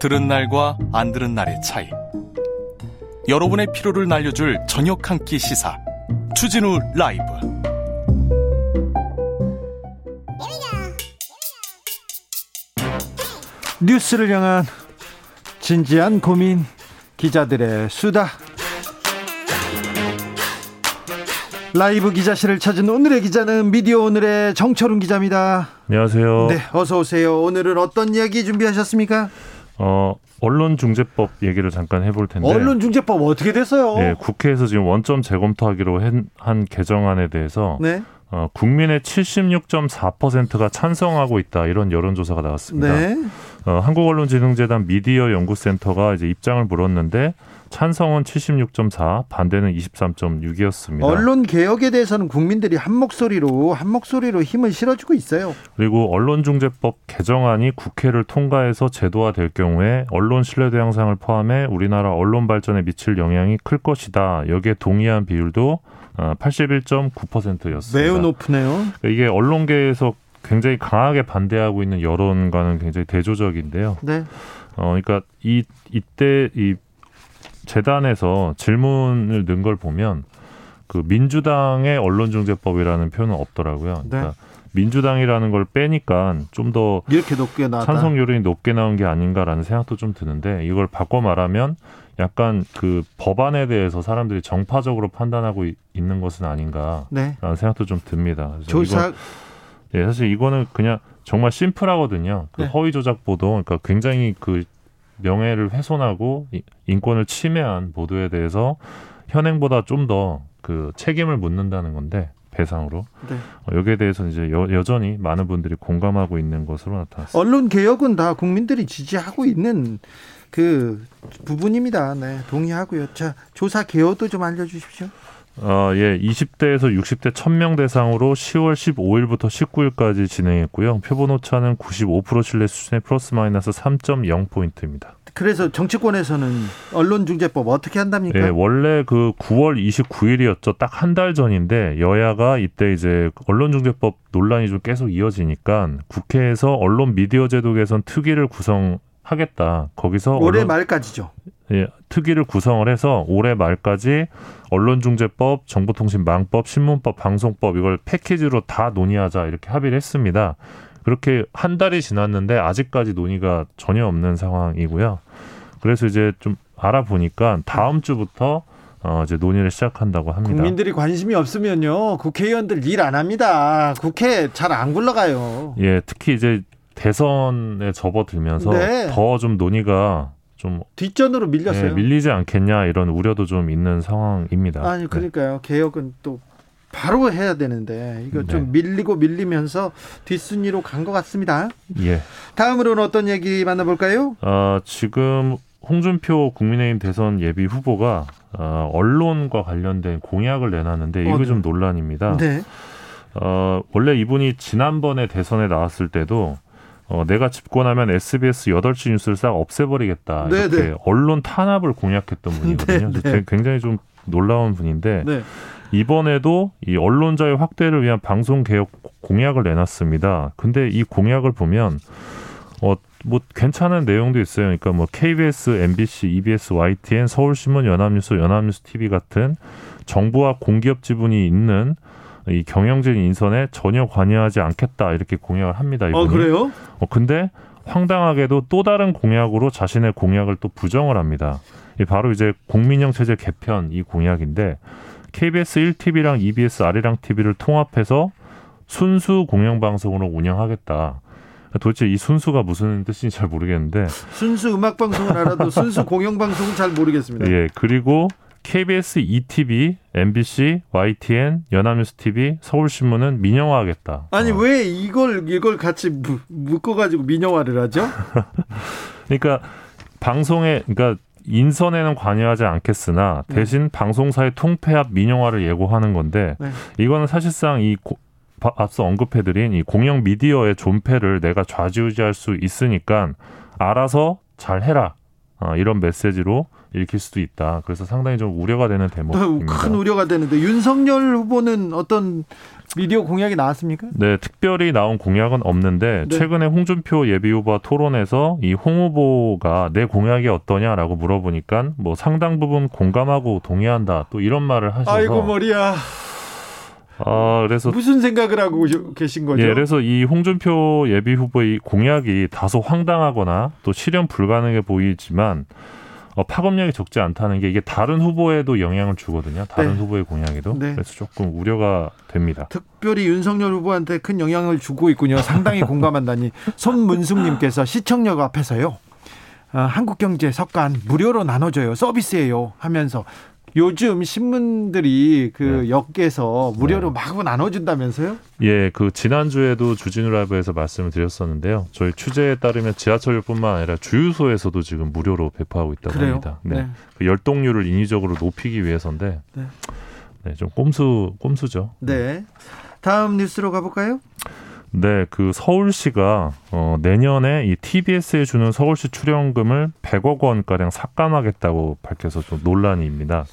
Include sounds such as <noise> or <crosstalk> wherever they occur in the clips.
들은 날과 안 들은 날의 차이. 여러분의 피로를 날려줄 저녁 한 끼 시사. 추진우 라이브. 뉴스를 향한 진지한 고민 기자들의 수다 라이브 기자실을 찾은 오늘의 기자는 미디어 오늘의 정철훈 기자입니다. 안녕하세요. 네, 어서 오세요. 오늘은 어떤 이야기 준비하셨습니까? 어, 언론중재법 얘기를 잠깐 해볼 텐데. 언론중재법 어떻게 됐어요? 네, 국회에서 지금 원점 재검토하기로 한, 한 개정안에 대해서 네. 어, 국민의 76.4%가 찬성하고 있다 이런 여론조사가 나왔습니다. 네. 어, 한국언론진흥재단 미디어 연구센터가 이제 입장을 물었는데 찬성은 76.4, 반대는 23.6이었습니다. 언론 개혁에 대해서는 국민들이 한 목소리로 한 목소리로 힘을 실어주고 있어요. 그리고 언론중재법 개정안이 국회를 통과해서 제도화될 경우에 언론 신뢰도 향상을 포함해 우리나라 언론 발전에 미칠 영향이 클 것이다. 여기에 동의한 비율도 81.9%였습니다. 매우 높네요. 이게 언론계에서 굉장히 강하게 반대하고 있는 여론과는 굉장히 대조적인데요. 네. 어, 그러니까 이 이때 이 재단에서 질문을 넣은 걸 보면 그 민주당의 언론중재법이라는 표현은 없더라고요. 네. 그러니까 민주당이라는 걸 빼니까 좀 더 이렇게 높게 나 찬성률이 높게 나온 게 아닌가라는 생각도 좀 드는데 이걸 바꿔 말하면 약간 그 법안에 대해서 사람들이 정파적으로 판단하고 있는 것은 아닌가라는 네. 생각도 좀 듭니다. 조사 예, 사실 이거는 그냥 정말 심플하거든요. 그 네. 허위 조작 보도, 그러니까 굉장히 그 명예를 훼손하고 인권을 침해한 보도에 대해서 현행보다 좀 더 그 책임을 묻는다는 건데 배상으로 네. 어, 여기에 대해서 이제 여, 전히 많은 분들이 공감하고 있는 것으로 나타났습니다. 언론 개혁은 다 국민들이 지지하고 있는 그 부분입니다. 네, 동의하고요. 자, 조사 개요도 좀 알려주십시오. 어, 예, 20대에서 60대 1000명 대상으로 10월 15일부터 19일까지 진행했고요. 표본 오차는 95% 신뢰 수준의 플러스 마이너스 3.0포인트입니다. 그래서 정치권에서는 언론중재법 어떻게 한답니까? 예, 원래 그 9월 29일이었죠. 딱 한 달 전인데 여야가 이때 이제 언론중재법 논란이 좀 계속 이어지니까 국회에서 언론 미디어 제도 개선 특위를 구성 하겠다. 거기서 올해 언론, 말까지죠. 예, 특위를 구성을 해서 올해 말까지 언론중재법, 정보통신망법, 신문법, 방송법 이걸 패키지로 다 논의하자 이렇게 합의를 했습니다. 그렇게 한 달이 지났는데 아직까지 논의가 전혀 없는 상황이고요. 그래서 이제 좀 알아보니까 다음 주부터 어, 이제 논의를 시작한다고 합니다. 국민들이 관심이 없으면요, 국회의원들 일 안 합니다. 국회 잘 안 굴러가요. 예, 특히 이제 대선에 접어들면서 네. 더좀 논의가 좀 뒷전으로 밀렸어요. 네, 밀리지 않겠냐 이런 우려도 좀 있는 상황입니다. 아니 네. 그러니까요. 네. 개혁은 또 바로 해야 되는데 이거 좀 네. 밀리고 밀리면서 뒷순위로 간 것 같습니다. 예. 다음으로는 어떤 얘기 만나볼까요? 어, 지금 홍준표 국민의힘 대선 예비 후보가 어, 언론과 관련된 공약을 내놨는데 이거 어, 네. 좀 논란입니다. 네. 어, 원래 이분이 지난번에 대선에 나왔을 때도 어, 내가 집권하면 SBS 8시 뉴스를 싹 없애버리겠다. 네, 이렇게 네. 언론 탄압을 공약했던 <laughs> 분이거든요. 네, 네. 굉장히 좀 놀라운 분인데 네. 이번에도 이 언론자의 확대를 위한 방송 개혁 공약을 내놨습니다. 근데 이 공약을 보면 어, 뭐 괜찮은 내용도 있어요. 그러니까 뭐 KBS, MBC, EBS, YTN, 서울신문, 연합뉴스, 연합뉴스 TV 같은 정부와 공기업 지분이 있는 이 경영진 인선에 전혀 관여하지 않겠다 이렇게 공약을 합니다. 이분이. 어 그래요? 어 근데 황당하게도 또 다른 공약으로 자신의 공약을 또 부정을 합니다. 이 바로 이제 국민형 체제 개편 이 공약인데 KBS 1TV랑 EBS 아리랑 TV를 통합해서 순수 공영방송으로 운영하겠다. 도대체 이 순수가 무슨 뜻인지 잘 모르겠는데 순수 음악 방송은 알아도 순수 공영 방송은 잘 모르겠습니다. 예, 그리고 KBS ETV, MBC, YTN, 연합뉴스 TV, 서울신문은 민영화하겠다. 아니 어. 왜 이걸 이걸 같이 묶어가지고 민영화를 하죠? <laughs> 그러니까 방송에 그러니까 인선에는 관여하지 않겠으나 네. 대신 네. 방송사의 통폐합 민영화를 예고하는 건데 네. 이거는 사실상 이 고, 앞서 언급해드린 이 공영 미디어의 존폐를 내가 좌지우지할 수 있으니까 알아서 잘 해라 어, 이런 메시지로 읽힐 수도 있다. 그래서 상당히 좀 우려가 되는 대목입니다. 큰 우려가 되는데 윤석열 후보는 어떤 미디어 공약이 나왔습니까? 네, 특별히 나온 공약은 없는데 네. 최근에 홍준표 예비 후보와 토론에서 이 홍 후보가 내 공약이 어떠냐라고 물어보니까 뭐 상당 부분 공감하고 동의한다 또 이런 말을 하셔서 아이고 머리야. 아, 그래서 무슨 생각을 하고 계신 거죠? 예, 그래서 이 홍준표 예비 후보의 공약이 다소 황당하거나 또 실현 불가능해 보이지만 어, 파급력이 적지 않다는 게 이게 다른 후보에도 영향을 주거든요. 다른 네. 후보의 공약에도. 네. 그래서 조금 우려가 됩니다. 특별히 윤석열 후보한테 큰 영향을 주고 있군요. 상당히 공감한다니. <laughs> 손문숙님께서 시청역 앞에서요. 어, 한국경제 석간 무료로 나눠줘요. 서비스예요. 하면서 요즘 신문들이 그 네. 역에서 무료로 네. 마구 나눠준다면서요? 예, 그 지난주에도 주진우 라이브에서 말씀을 드렸었는데요. 저희 취재에 따르면 지하철뿐만 아니라 주유소에서도 지금 무료로 배포하고 있다고 그래요? 합니다. 네. 네. 그 열동률을 인위적으로 높이기 위해서인데, 네. 네, 좀 꼼수, 꼼수죠. 네. 다음 뉴스로 가볼까요? 네, 그 서울시가 어, 내년에 이 TBS에 주는 서울시 출연금을 100억 원 가량 삭감하겠다고 밝혀서 좀 논란입니다.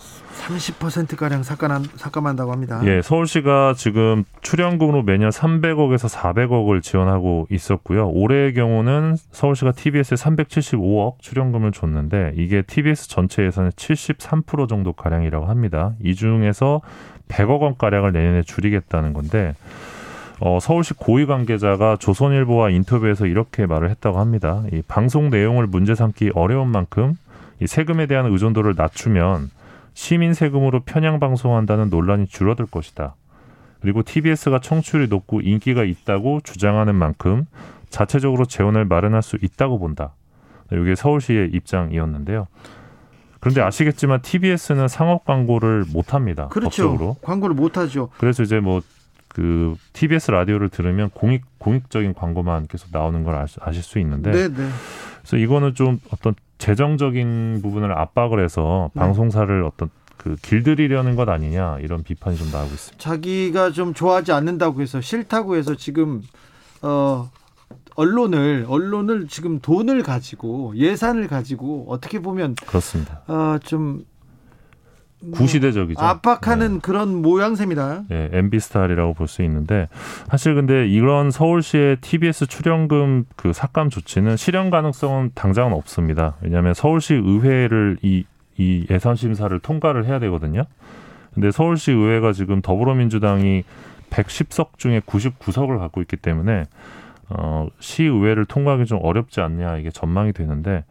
30%가량 삭감, 삭감한다고 합니다. 예, 서울시가 지금 출연금으로 매년 300억에서 400억을 지원하고 있었고요. 올해의 경우는 서울시가 TBS에 375억 출연금을 줬는데 이게 TBS 전체 예산의 73% 정도 가량이라고 합니다. 이 중에서 100억 원 가량을 내년에 줄이겠다는 건데 어, 서울시 고위 관계자가 조선일보와 인터뷰에서 이렇게 말을 했다고 합니다. 이 방송 내용을 문제 삼기 어려운 만큼 이 세금에 대한 의존도를 낮추면 시민 세금으로 편향 방송한다는 논란이 줄어들 것이다. 그리고 TBS가 청취율이 높고 인기가 있다고 주장하는 만큼 자체적으로 재원을 마련할 수 있다고 본다. 이게 서울시의 입장이었는데요. 그런데 아시겠지만 TBS는 상업 광고를 못 합니다. 그렇죠. 법적으로. 광고를 못 하죠. 그래서 이제 뭐 그 TBS 라디오를 들으면 공익 공익적인 광고만 계속 나오는 걸 아실 수 있는데 네네. 네. 그래서 이거는 좀 어떤 재정적인 부분을 압박을 해서 네. 방송사를 어떤 그 길들이려는 것 아니냐 이런 비판이 좀 나오고 있습니다. 자기가 좀 좋아하지 않는다고 해서 싫다고 해서 지금 어 언론을 언론을 지금 돈을 가지고 예산을 가지고 어떻게 보면 그렇습니다. 어좀 구시대적이죠. 압박하는 네. 그런 모양새입니다. 네, MB 스타일이라고 볼 수 있는데 사실 근데 이런 서울시의 TBS 출연금 그 삭감 조치는 실현 가능성은 당장은 없습니다. 왜냐하면 서울시 의회를 이, 이 예산 심사를 통과를 해야 되거든요. 근데 서울시 의회가 지금 더불어민주당이 110석 중에 99석을 갖고 있기 때문에 어, 시의회를 통과하기 좀 어렵지 않냐 이게 전망이 되는데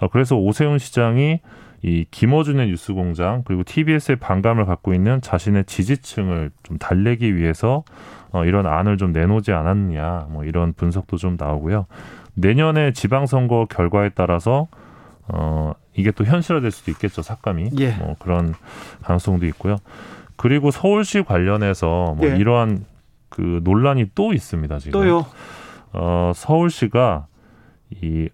어, 그래서 오세훈 시장이 이 김어준의 뉴스공장 그리고 TBS의 반감을 갖고 있는 자신의 지지층을 좀 달래기 위해서 어, 이런 안을 좀 내놓지 않았느냐 뭐 이런 분석도 좀 나오고요. 내년에 지방선거 결과에 따라서 어, 이게 또 현실화될 수도 있겠죠 삭감이 예. 뭐 그런 가능성도 있고요. 그리고 서울시 관련해서 뭐 예. 이러한 그 논란이 또 있습니다 지금. 또요. 어, 서울시가 이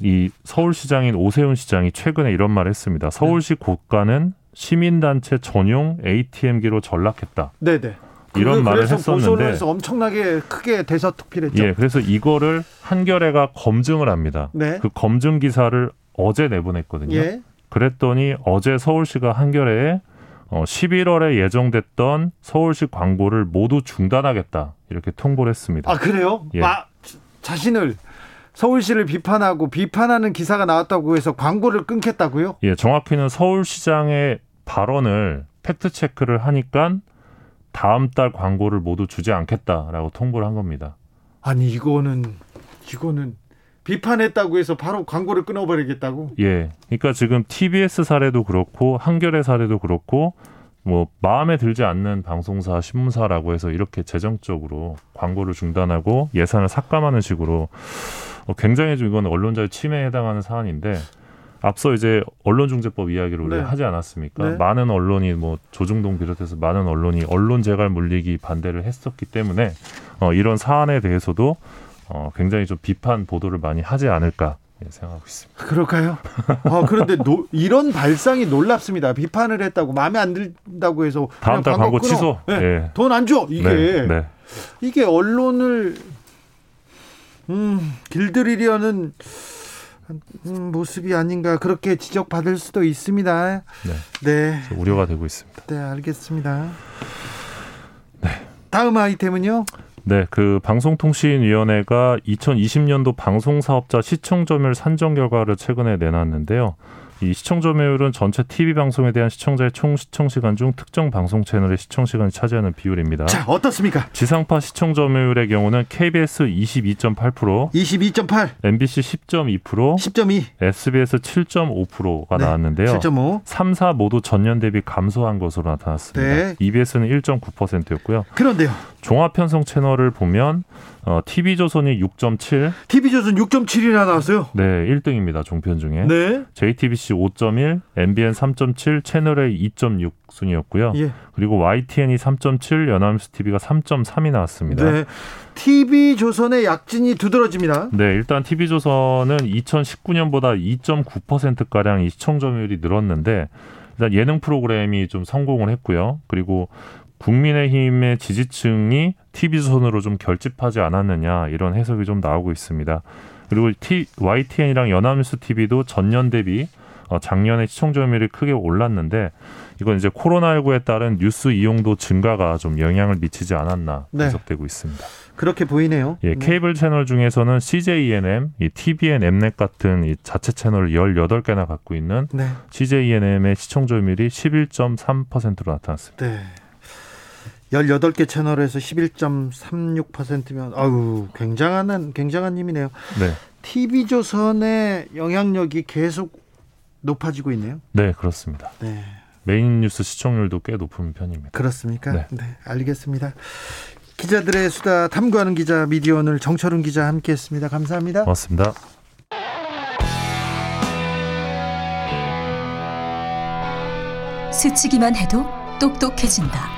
이 서울시장인 오세훈 시장이 최근에 이런 말을 했습니다. 서울시 고가는 시민단체 전용 ATM기로 전락했다. 네네. 이런 말을 했었는데 엄청나게 크게 대서특필했죠. 예, 그래서 이거를 한겨레가 검증을 합니다. 네. 그 검증 기사를 어제 내보냈거든요. 예. 그랬더니 어제 서울시가 한겨레에 어, 11월에 예정됐던 서울시 광고를 모두 중단하겠다 이렇게 통보를 했습니다. 아 그래요? 예. 아, 자신을 서울시를 비판하고 비판하는 기사가 나왔다고 해서 광고를 끊겠다고요? 예, 정확히는 서울시장의 발언을 팩트 체크를 하니까 다음 달 광고를 모두 주지 않겠다라고 통보를 한 겁니다. 아니 이거는 이거는 비판했다고 해서 바로 광고를 끊어버리겠다고? 예. 그러니까 지금 TBS 사례도 그렇고 한겨레 사례도 그렇고 뭐 마음에 들지 않는 방송사, 신문사라고 해서 이렇게 재정적으로 광고를 중단하고 예산을 삭감하는 식으로 어, 굉장히 좀 이건 언론자의 침해에 해당하는 사안인데 앞서 이제 언론중재법 이야기를 우리가 네. 하지 않았습니까? 네. 많은 언론이 뭐 조중동 비롯해서 많은 언론이 언론 재갈 물리기 반대를 했었기 때문에 어, 이런 사안에 대해서도 어, 굉장히 좀 비판 보도를 많이 하지 않을까 생각하고 있습니다. 그럴까요? 어, 그런데 노, 이런 발상이 놀랍습니다. 비판을 했다고 마음에 안 든다고 해서 다음 달 광고, 광고 취소. 네. 네. 돈안 줘. 이게 네. 네. 이게 언론을 음, 길들이려는 음, 모습이 아닌가 그렇게 지적받을 수도 있습니다. 네. 네. 우려가 되고 있습니다. 네, 알겠습니다. 네. 다음 아이템은요? 네, 그 방송통신위원회가 2020년도 방송사업자 시청점유율 산정 결과를 최근에 내놨는데요. 이 시청 점유율은 전체 TV 방송에 대한 시청자의 총 시청 시간 중 특정 방송 채널의 시청 시간이 차지하는 비율입니다. 자, 어떻습니까? 지상파 시청 점유율의 경우는 KBS 22.8%, 22.8, MBC 10.2%, 10.2, SBS 7.5%가 네, 나왔는데요. 7.5. 3, 4 모두 전년 대비 감소한 것으로 나타났습니다. 네. EBS는 1.9%였고요. 그런데요. 종합 편성 채널을 보면 어, TV조선이 6.7. TV조선 6.7이나 나왔어요? 네, 1등입니다. 종편 중에. 네. JTBC 5.1, MBN 3.7, 채널A 2.6 순이었고요. 예. 그리고 YTN이 3.7, 연합뉴스 TV가 3.3이 나왔습니다. 네. TV조선의 약진이 두드러집니다. 네, 일단 TV조선은 2019년보다 2.9%가량 이 시청 점유율이 늘었는데 일단 예능 프로그램이 좀 성공을 했고요. 그리고 국민의힘의 지지층이 TV조선으로 좀 결집하지 않았느냐 이런 해석이 좀 나오고 있습니다. 그리고 T, YTN이랑 연합뉴스 TV도 전년 대비 어, 작년에 시청 점유율이 크게 올랐는데 이건 이제 코로나19에 따른 뉴스 이용도 증가가 좀 영향을 미치지 않았나 네. 해석되고 있습니다. 그렇게 보이네요. 예, 네. 케이블 채널 중에서는 CJENM, 이 TVN 엠넷 같은 이 자체 채널을 18개나 갖고 있는 네. CJENM의 시청 점유율이 11.3%로 나타났습니다. 네. 18개 채널에서 11.36%면 아유, 굉장한 굉장한 힘이네요. 네. TV조선의 영향력이 계속 높아지고 있네요. 네, 그렇습니다. 네. 메인 뉴스 시청률도 꽤 높은 편입니다. 그렇습니까? 네, 네 알겠습니다. 기자들의 수다 탐구하는 기자 미디어 오늘 정철훈 기자 함께 했습니다. 감사합니다. 고맙습니다. 스치기만 해도 똑똑해진다.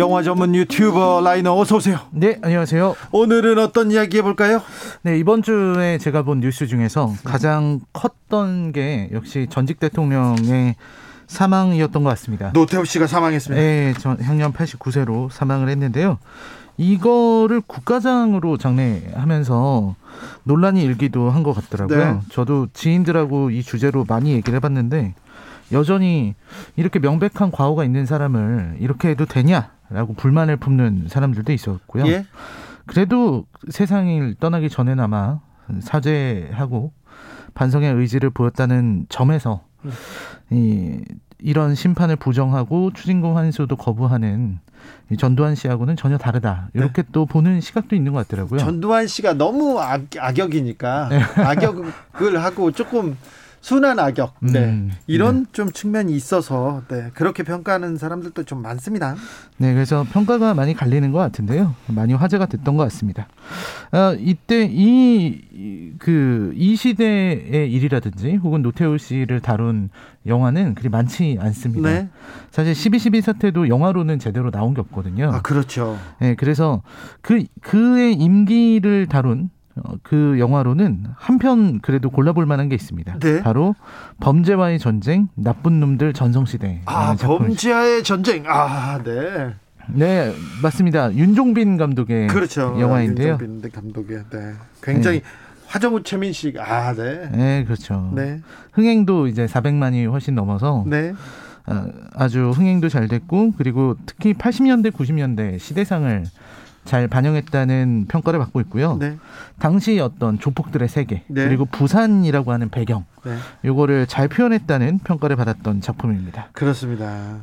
영화 전문 유튜버 라이너 어서 오세요. 네, 안녕하세요. 오늘은 어떤 이야기 해볼까요? 네, 이번 주에 제가 본 뉴스 중에서 가장 컸던 게 역시 전직 대통령의 사망이었던 것 같습니다. 노태우 씨가 사망했습니다. 네, 전 향년 89세로 사망을 했는데요. 이거를 국가장으로 장례하면서 논란이 일기도 한 것 같더라고요. 네. 저도 지인들하고 이 주제로 많이 얘기를 해봤는데 여전히 이렇게 명백한 과오가 있는 사람을 이렇게 해도 되냐? 라고 불만을 품는 사람들도 있었고요. 예? 그래도 세상을 떠나기 전에나마 사죄하고 반성의 의지를 보였다는 점에서 음. 이 이런 심판을 부정하고 추징금 환수도 거부하는 전두환 씨하고는 전혀 다르다. 이렇게 네. 또 보는 시각도 있는 것 같더라고요. 전두환 씨가 너무 악, 악역이니까 네. 악역을 하고 조금 순한 악역. 네. 음, 이런 네. 좀 측면이 있어서 네. 그렇게 평가하는 사람들도 좀 많습니다. 네, 그래서 평가가 많이 갈리는 것 같은데요. 많이 화제가 됐던 것 같습니다. 아, 이때 이, 그, 이 시대의 일이라든지 혹은 노태우 씨를 다룬 영화는 그리 많지 않습니다. 네. 사실 12.12 사태도 영화로는 제대로 나온 게 없거든요. 아, 그렇죠. 네, 그래서 그, 그의 임기를 다룬 어, 그 영화로는 한 편 그래도 골라볼 만한 게 있습니다. 네. 바로 범죄와의 전쟁, 나쁜 놈들 전성시대. 아, 범죄와의 전쟁. 아, 네. 네, 맞습니다. 윤종빈 감독의 그렇죠. 영화인데요. 윤종빈 감독의 네. 굉장히 네. 화정우 최민 씨. 아, 네. 네, 그렇죠. 네. 흥행도 이제 400만이 훨씬 넘어서 네. 어, 아주 흥행도 잘 됐고 그리고 특히 80년대 90년대 시대상을 잘 반영했다는 평가를 받고 있고요. 네. 당시 어떤 조폭들의 세계 네. 그리고 부산이라고 하는 배경 네. 요거를 잘 표현했다는 평가를 받았던 작품입니다. 그렇습니다.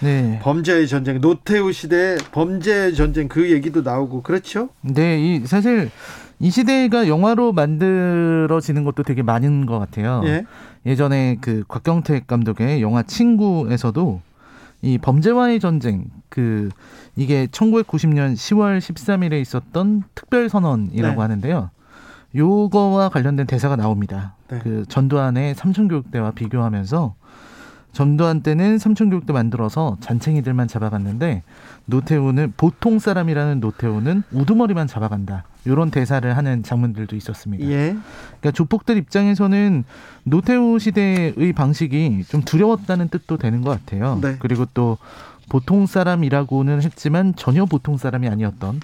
네. 범죄의 전쟁, 노태우 시대 범죄의 전쟁 그 얘기도 나오고 그렇죠? 네, 이 사실 이 시대가 영화로 만들어지는 것도 되게 많은 것 같아요. 예. 예전에 그 곽경택 감독의 영화 친구에서도 이 범죄와의 전쟁 그 이게 1990년 10월 13일에 있었던 특별 선언이라고 네. 하는데요. 요거와 관련된 대사가 나옵니다. 네. 그 전두환의 삼천교육대와 비교하면서 전두환 때는 삼천교육대 만들어서 잔챙이들만 잡아갔는데 노태우는 보통 사람이라는 노태우는 우두머리만 잡아간다. 이런 대사를 하는 장면들도 있었습니다. 예. 그러니까 조폭들 입장에서는 노태우 시대의 방식이 좀 두려웠다는 뜻도 되는 것 같아요. 네. 그리고 또 보통 사람이라고는 했지만 전혀 보통 사람이 아니었던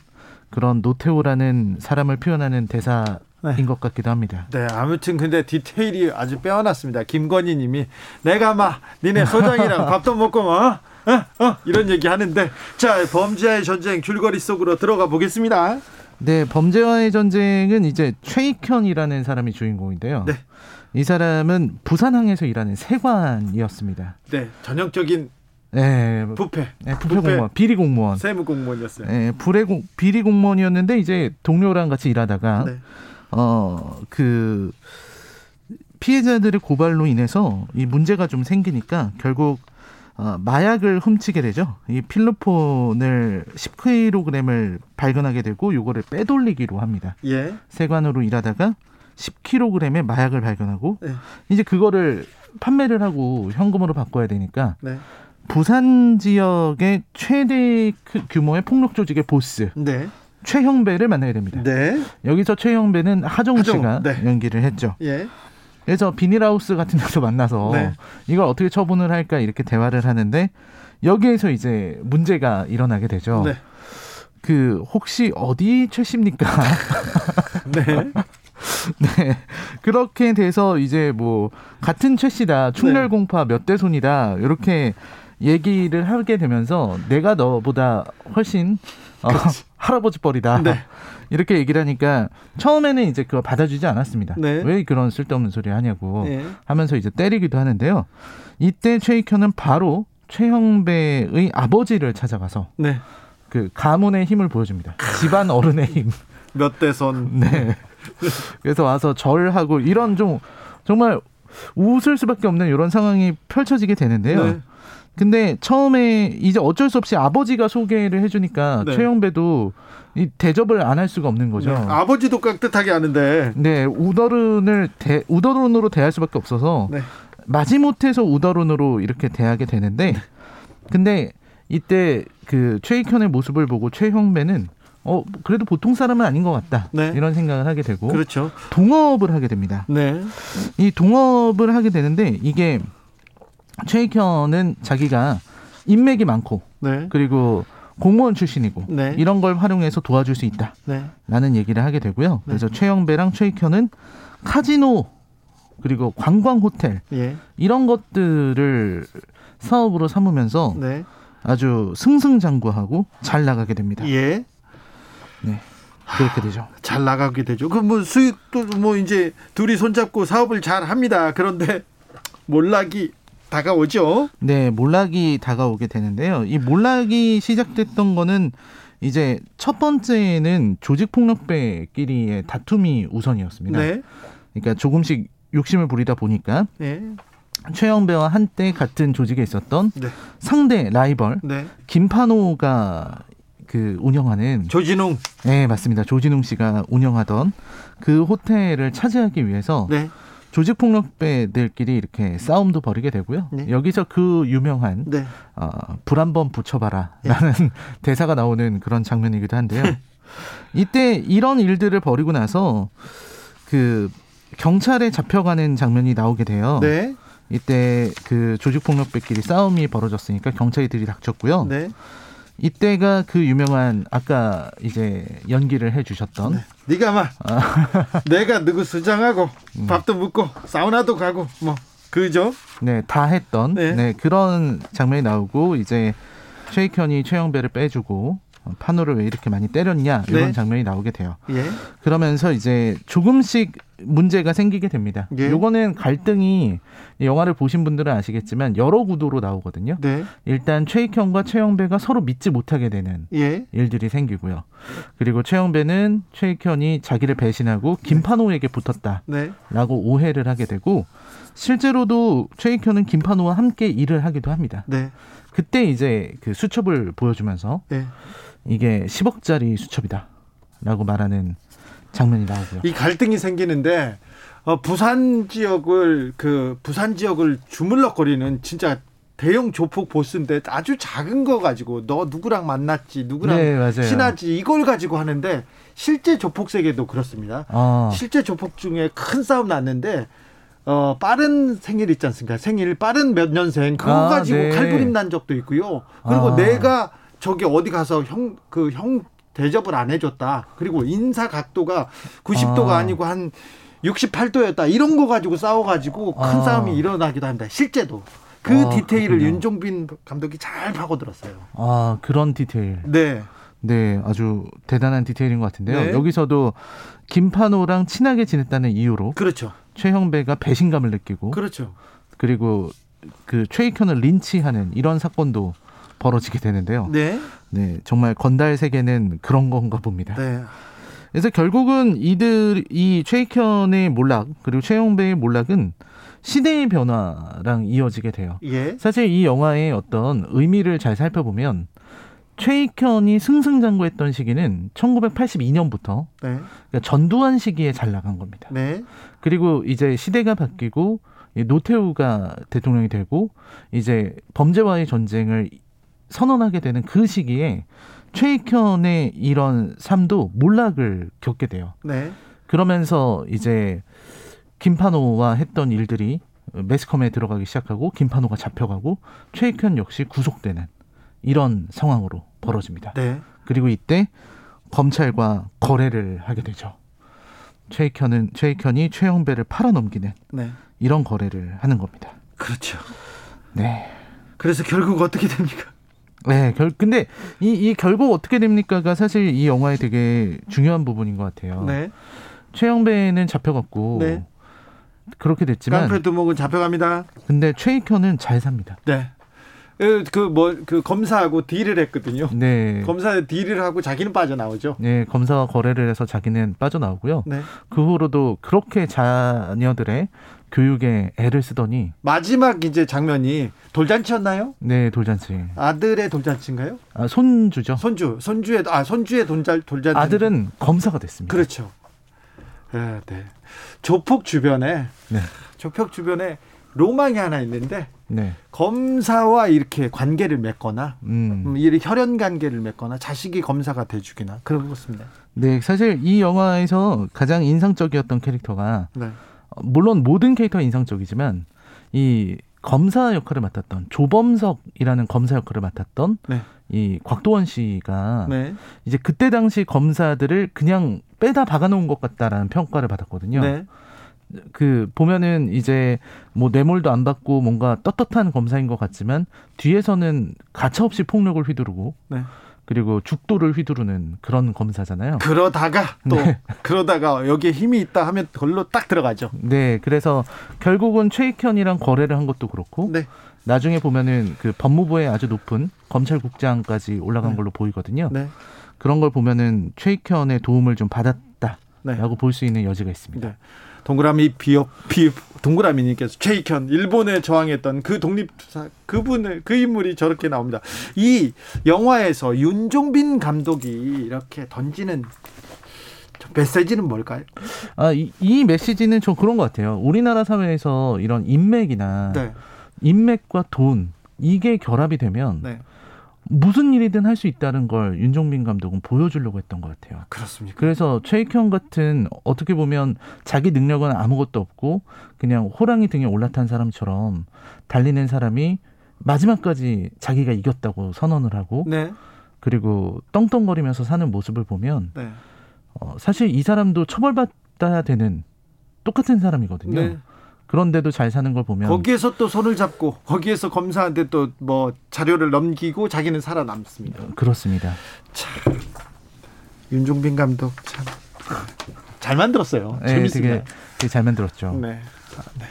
그런 노태우라는 사람을 표현하는 대사 네. 인것 같기도 합니다. 네, 아무튼 근데 디테일이 아주 빼어났습니다. 김건희 님이 내가 막 니네 소장이랑 <laughs> 밥도 먹고 뭐 어? 어? 이런 얘기 하는데 자, 범죄의 전쟁 줄거리 속으로 들어가 보겠습니다. 네, 범죄와의 전쟁은 이제 최익현이라는 사람이 주인공인데요. 네. 이 사람은 부산항에서 일하는 세관이었습니다. 네, 전형적인 네, 부패. 네, 부패, 부패 공무원, 비리 공무원. 세무 공무원이었어요. 네, 불의 공, 비리 공무원이었는데 이제 동료랑 같이 일하다가 네. 어, 그 피해자들의 고발로 인해서 이 문제가 좀 생기니까 결국 어, 마약을 훔치게 되죠. 이 필로폰을 10kg을 발견하게 되고 요거를 빼돌리기로 합니다. 예. 세관으로 일하다가 10kg의 마약을 발견하고 네. 이제 그거를 판매를 하고 현금으로 바꿔야 되니까 네. 부산 지역의 최대 규모의 폭력 조직의 보스 네. 최형배를 만나게 됩니다. 네. 여기서 최형배는 하정 씨가 네. 연기를 했죠. 예. 그래서 비닐하우스 같은 데서 만나서 네. 이걸 어떻게 처분을 할까 이렇게 대화를 하는데 여기에서 이제 문제가 일어나게 되죠. 네. 그 혹시 어디 최씨입니까? <laughs> 네. <laughs> 네. 그렇게 돼서 이제 뭐 같은 최씨다. 충렬 공파 몇 대 손이다. 이렇게 얘기를 하게 되면서 내가 너보다 훨씬 어, <laughs> 할아버지 뻘이다. 네. 이렇게 얘기를 하니까 처음에는 이제 그거 받아주지 않았습니다. 네. 왜 그런 쓸데없는 소리 하냐고 네. 하면서 이제 때리기도 하는데요. 이때 최익현은 바로 최형배의 아버지를 찾아가서 네. 그 가문의 힘을 보여줍니다. 집안 어른의 힘. <laughs> 몇 대선. 네. 그래서 와서 절하고 이런 좀 정말 웃을 수밖에 없는 이런 상황이 펼쳐지게 되는데요. 네. 근데 처음에 이제 어쩔 수 없이 아버지가 소개를 해주니까 네. 최영배도 이 대접을 안 할 수가 없는 거죠. 네. 아버지도 깍듯하게 하는데. 네, 우더른을 대, 우더른으로 대할 수밖에 없어서 네. 마지못해서 우더른으로 이렇게 대하게 되는데, 네. 근데 이때 그 최익현의 모습을 보고 최형배는 어 그래도 보통 사람은 아닌 것 같다 네. 이런 생각을 하게 되고 그렇죠. 동업을 하게 됩니다. 네. 이 동업을 하게 되는데 이게 최익현은 자기가 인맥이 많고 네. 그리고 공무원 출신이고 네. 이런 걸 활용해서 도와줄 수 있다. 네. 라는 얘기를 하게 되고요. 네. 그래서 최영배랑 최익현은 카지노 그리고 관광 호텔 예. 이런 것들을 사업으로 삼으면서 네. 아주 승승장구하고 잘 나가게 됩니다. 예. 네. 그렇게 되죠. 잘 나가게 되죠. 그 뭐 수익도 뭐 이제 둘이 손잡고 사업을 잘 합니다. 그런데 몰락이 다가오죠. 네, 몰락이 다가오게 되는데요. 이 몰락이 시작됐던 거는 이제 첫 번째는 조직 폭력배끼리의 다툼이 우선이었습니다. 네. 그러니까 조금씩 욕심을 부리다 보니까 네. 최영배와 한때 같은 조직에 있었던 네. 상대 라이벌 네. 김판호가 그 운영하는 조진웅 네 맞습니다 조진웅 씨가 운영하던 그 호텔을 차지하기 위해서 네. 조직폭력배들끼리 이렇게 싸움도 벌이게 되고요. 네. 여기서 그 유명한 네. 어, 불 한 번 붙여봐라라는 네. <laughs> 대사가 나오는 그런 장면이기도 한데요. 이때 이런 일들을 벌이고 나서 그 경찰에 잡혀가는 장면이 나오게 돼요. 네. 이때 그 조직폭력배끼리 싸움이 벌어졌으니까 경찰들이 닥쳤고요. 네. 이때가 그 유명한 아까 이제 연기를 해주셨던 네. 네가 막 아. <laughs> 내가 누구 수장하고 음. 밥도 먹고 사우나도 가고 뭐 그죠? 네, 다 했던 네. 네 그런 장면이 나오고 이제 최익현이 최영배를 빼주고 판호를 왜 이렇게 많이 때렸냐 이런 네. 장면이 나오게 돼요. 예. 그러면서 이제 조금씩 문제가 생기게 됩니다. 예. 요거는 갈등이 영화를 보신 분들은 아시겠지만 여러 구도로 나오거든요. 네. 일단 최익현과 최영배가 서로 믿지 못하게 되는 예. 일들이 생기고요. 그리고 최영배는 최익현이 자기를 배신하고 김판호에게 붙었다라고 네. 오해를 하게 되고 실제로도 최익현은 김판호와 함께 일을 하기도 합니다. 네. 그때 이제 그 수첩을 보여주면서 네. 이게 10억짜리 수첩이다라고 말하는 장면이 나오고요. 이 갈등이 생기는데 어, 부산 지역을 그 부산 지역을 주물럭거리는 진짜 대형 조폭 보스인데 아주 작은 거 가지고 너 누구랑 만났지 누구랑 네, 친하지 이걸 가지고 하는데 실제 조폭 세계도 그렇습니다. 아. 실제 조폭 중에 큰 싸움 났는데 어 빠른 생일 있지 않습니까? 생일 빠른 몇 년생 그거 아, 가지고 네. 칼부림 난 적도 있고요. 그리고 아. 내가 저기 어디 가서 형 그 형 대접을 안 해줬다. 그리고 인사 각도가 90도가 아. 아니고 한 68도였다. 이런 거 가지고 싸워가지고 큰 아. 싸움이 일어나기도 합니다. 실제도. 그 아, 디테일을 그렇군요. 윤종빈 감독이 잘 파고들었어요. 아 그런 디테일. 네. 네, 아주 대단한 디테일인 것 같은데요. 네. 여기서도 김판호랑 친하게 지냈다는 이유로 그렇죠. 최형배가 배신감을 느끼고 그렇죠. 그리고 그 최익현을 린치하는 이런 사건도 벌어지게 되는데요. 네. 네, 정말 건달 세계는 그런 건가 봅니다. 네. 그래서 결국은 이들 이 최익현의 몰락 그리고 최영배의 몰락은 시대의 변화랑 이어지게 돼요. 예. 사실 이 영화의 어떤 의미를 잘 살펴보면 최익현이 승승장구했던 시기는 1982년부터 네. 그러니까 전두환 시기에 잘 나간 겁니다. 네. 그리고 이제 시대가 바뀌고 노태우가 대통령이 되고 이제 범죄와의 전쟁을 선언하게 되는 그 시기에 최익현의 이런 삶도 몰락을 겪게 돼요. 네. 그러면서 이제 김판호와 했던 일들이 매스컴에 들어가기 시작하고 김판호가 잡혀가고 최익현 역시 구속되는 이런 상황으로 벌어집니다. 네. 그리고 이때 검찰과 거래를 하게 되죠. 최익현은 최익현이 최영배를 팔아넘기는 네. 이런 거래를 하는 겁니다. 그렇죠. 네. 그래서 결국 어떻게 됩니까? 네, 결, 근데 이, 이 결국 어떻게 됩니까가 사실 이 영화의 되게 중요한 부분인 것 같아요. 네. 최영배는 잡혀갔고 네. 그렇게 됐지만 깡패 두목은 잡혀갑니다. 근데 최익현은 잘 삽니다. 네. 그뭐그 뭐, 그 검사하고 딜을 했거든요. 네. 검사 딜을 하고 자기는 빠져나오죠. 네, 검사와 거래를 해서 자기는 빠져나오고요. 네. 그 후로도 그렇게 자녀들의 교육에 애를 쓰더니 마지막 이제 장면이 돌잔치였나요? 네, 돌잔치. 아들의 돌잔치인가요? 아, 손주죠. 손주, 손주의 아 손주의 돌잔 돌잔치. 아들은 검사가 됐습니다. 그렇죠. 네, 네. 조폭 주변에 네. 조폭 주변에 로망이 하나 있는데 네. 검사와 이렇게 관계를 맺거나 음. 음이 혈연 관계를 맺거나 자식이 검사가 돼주기나 그런 것습니다. 네, 사실 이 영화에서 가장 인상적이었던 캐릭터가 네. 물론 모든 캐릭터가 인상적이지만 이 검사 역할을 맡았던 조범석이라는 검사 역할을 맡았던 네. 이 곽도원 씨가 네. 이제 그때 당시 검사들을 그냥 빼다 박아놓은 것 같다라는 평가를 받았거든요. 네. 그 보면은 이제 뭐 뇌물도 안 받고 뭔가 떳떳한 검사인 것 같지만 뒤에서는 가차없이 폭력을 휘두르고 네. 그리고 죽도를 휘두르는 그런 검사잖아요. 그러다가 또 네. 그러다가 여기에 힘이 있다 하면 걸로 딱 들어가죠. 네, 그래서 결국은 최익현이랑 거래를 한 것도 그렇고 네. 나중에 보면은 그 법무부의 아주 높은 검찰국장까지 올라간 네. 걸로 보이거든요. 네. 그런 걸 보면은 최익현의 도움을 좀 받았다라고 네. 볼수 있는 여지가 있습니다. 네. 동그라미 비업 비 동그라미님께서 최익현 일본에 저항했던 그 독립투사 그분을 그 인물이 저렇게 나옵니다. 이 영화에서 윤종빈 감독이 이렇게 던지는 메시지는 뭘까요? 아, 이, 이 메시지는 좀 그런 것 같아요. 우리나라 사회에서 이런 인맥이나 네. 인맥과 돈 이게 결합이 되면 네. 무슨 일이든 할 수 있다는 걸 윤종빈 감독은 보여주려고 했던 것 같아요. 그렇습니까? 그래서 최익현 같은 어떻게 보면 자기 능력은 아무것도 없고 그냥 호랑이 등에 올라탄 사람처럼 달리는 사람이 마지막까지 자기가 이겼다고 선언을 하고 네. 그리고 떵떵거리면서 사는 모습을 보면 네. 어, 사실 이 사람도 처벌받아야 되는 똑같은 사람이거든요. 네. 그런데도 잘 사는 걸 보면 거기에서 또 손을 잡고 거기에서 검사한테 또 뭐 자료를 넘기고 자기는 살아남습니다. 그렇습니다. 참 윤종빈 감독 참 잘 만들었어요. 네, 재밌습니다. 되게 잘 만들었죠. 네. 아, 네.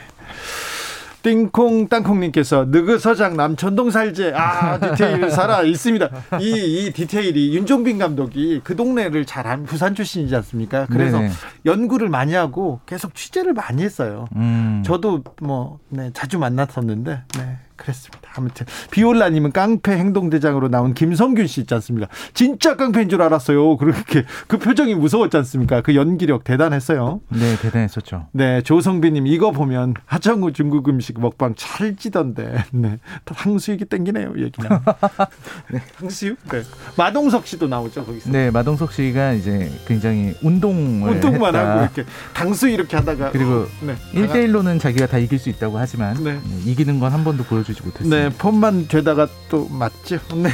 띵콩 땅콩님께서 느그서장 남천동 살제 아 디테일 살아 있습니다. 이, 이 디테일이 윤종빈 감독이 그 동네를 잘한 부산 출신이지 않습니까? 그래서 네네. 연구를 많이 하고 계속 취재를 많이 했어요. 음. 저도 뭐 네, 자주 만났었는데 네. 그랬습니다. 아무튼 비올라님은 깡패 행동대장으로 나온 김성균 씨 있지 않습니까? 진짜 깡패인 줄 알았어요. 그렇게 그 표정이 무서웠지 않습니까? 그 연기력 대단했어요. 네, 대단했었죠. 네, 조성빈님 이거 보면 하정우 중국 음식 먹방 찰지던데. 네, 탕수육이 땡기네요. 얘기나. <laughs> 네, 탕수육. 네. 마동석 씨도 나오죠 거기서. 네, 마동석 씨가 이제 굉장히 운동을 운동만 했다. 하고 이렇게 당수 이렇게 하다가 그리고 네, 1대1로는 자기가 다 이길 수 있다고 하지만 네. 이기는 건 한 번도 보여. 보여주지 못했습니다. 네, 폰만 되다가 또 맞죠. 네.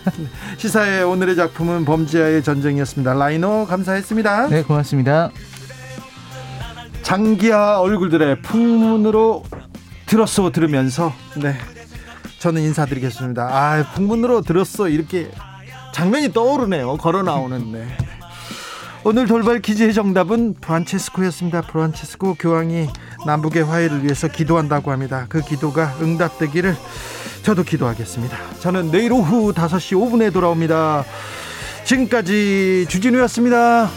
<laughs> 시사의 오늘의 작품은 범죄와의 전쟁이었습니다. 라이노 감사했습니다. 네, 고맙습니다. 장기하 얼굴들의 풍문으로 들었어 들으면서 네 저는 인사드리겠습니다. 아 풍문으로 들었어 이렇게 장면이 떠오르네요. 걸어 나오는 네. 오늘 돌발 퀴즈의 정답은 프란체스코였습니다. 프란체스코 교황이 남북의 화해를 위해서 기도한다고 합니다. 그 기도가 응답되기를 저도 기도하겠습니다. 저는 내일 오후 5시 5분에 돌아옵니다. 지금까지 주진우였습니다.